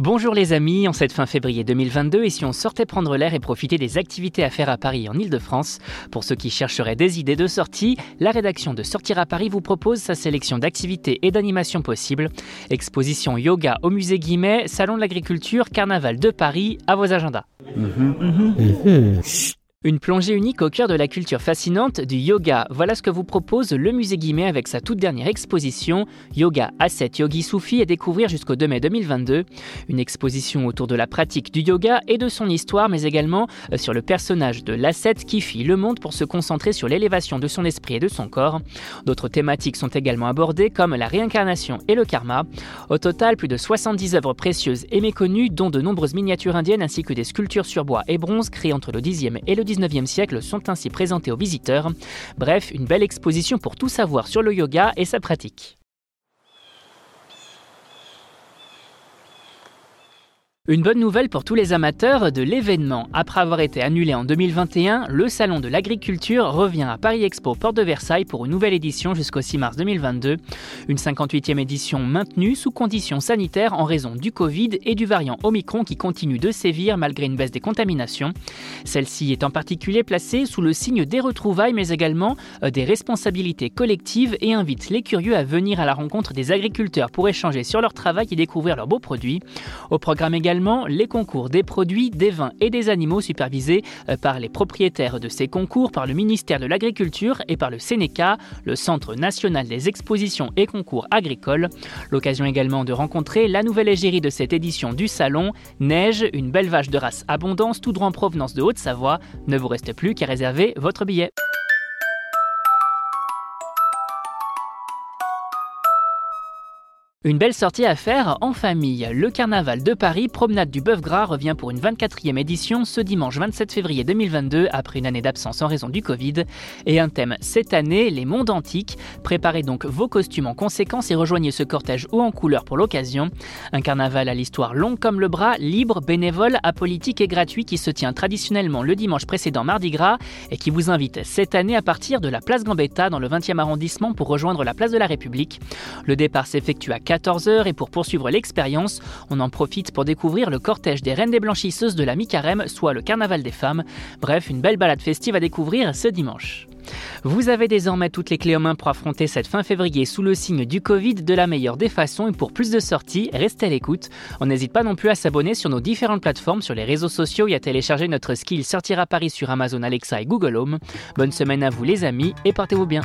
Bonjour les amis, en cette fin février 2022, et si on sortait prendre l'air et profiter des activités à faire à Paris en Ile-de-France Pour ceux qui chercheraient des idées de sortie, la rédaction de Sortir à Paris vous propose sa sélection d'activités et d'animations possibles. Exposition yoga au musée Guimet, Salon de l'agriculture, Carnaval de Paris, à vos agendas. Une plongée unique au cœur de la culture fascinante du yoga. Voilà ce que vous propose le musée Guimet avec sa toute dernière exposition Yoga Asset Yogi Soufi à découvrir jusqu'au 2 mai 2022. Une exposition autour de la pratique du yoga et de son histoire, mais également euh, sur le personnage de l'asset qui fit le monde pour se concentrer sur l'élévation de son esprit et de son corps. D'autres thématiques sont également abordées comme la réincarnation et le karma. Au total, plus de 70 œuvres précieuses et méconnues, dont de nombreuses miniatures indiennes ainsi que des sculptures sur bois et bronze créées entre le 10e et le 19e siècle sont ainsi présentés aux visiteurs. Bref, une belle exposition pour tout savoir sur le yoga et sa pratique. Une bonne nouvelle pour tous les amateurs de l'événement. Après avoir été annulé en 2021, le Salon de l'Agriculture revient à Paris Expo Porte de Versailles pour une nouvelle édition jusqu'au 6 mars 2022. Une 58e édition maintenue sous conditions sanitaires en raison du Covid et du variant Omicron qui continue de sévir malgré une baisse des contaminations. Celle-ci est en particulier placée sous le signe des retrouvailles mais également euh, des responsabilités collectives et invite les curieux à venir à la rencontre des agriculteurs pour échanger sur leur travail et découvrir leurs beaux produits. Au programme également les concours des produits, des vins et des animaux supervisés euh, par les propriétaires de ces concours, par le ministère de l'Agriculture et par le Sénéca, le Centre national des expositions et concours agricoles. L'occasion également de rencontrer la nouvelle égérie de cette édition du salon, Neige, une belle vache de race abondance tout droit en provenance de Haute-Savoie. Ne vous reste plus qu'à réserver votre billet. Une belle sortie à faire en famille. Le carnaval de Paris, promenade du Bœuf Gras, revient pour une 24e édition ce dimanche 27 février 2022 après une année d'absence en raison du Covid. Et un thème cette année, les mondes antiques. Préparez donc vos costumes en conséquence et rejoignez ce cortège haut en couleur pour l'occasion. Un carnaval à l'histoire longue comme le bras, libre, bénévole, apolitique et gratuit qui se tient traditionnellement le dimanche précédent Mardi Gras et qui vous invite cette année à partir de la place Gambetta dans le 20e arrondissement pour rejoindre la place de la République. Le départ s'effectue à 14h et pour poursuivre l'expérience, on en profite pour découvrir le cortège des Reines des Blanchisseuses de la mi-carême, soit le Carnaval des femmes. Bref, une belle balade festive à découvrir ce dimanche. Vous avez désormais toutes les clés en main pour affronter cette fin février sous le signe du Covid de la meilleure des façons et pour plus de sorties, restez à l'écoute. On n'hésite pas non plus à s'abonner sur nos différentes plateformes, sur les réseaux sociaux et à télécharger notre skill Sortir à Paris sur Amazon Alexa et Google Home. Bonne semaine à vous les amis et portez-vous bien.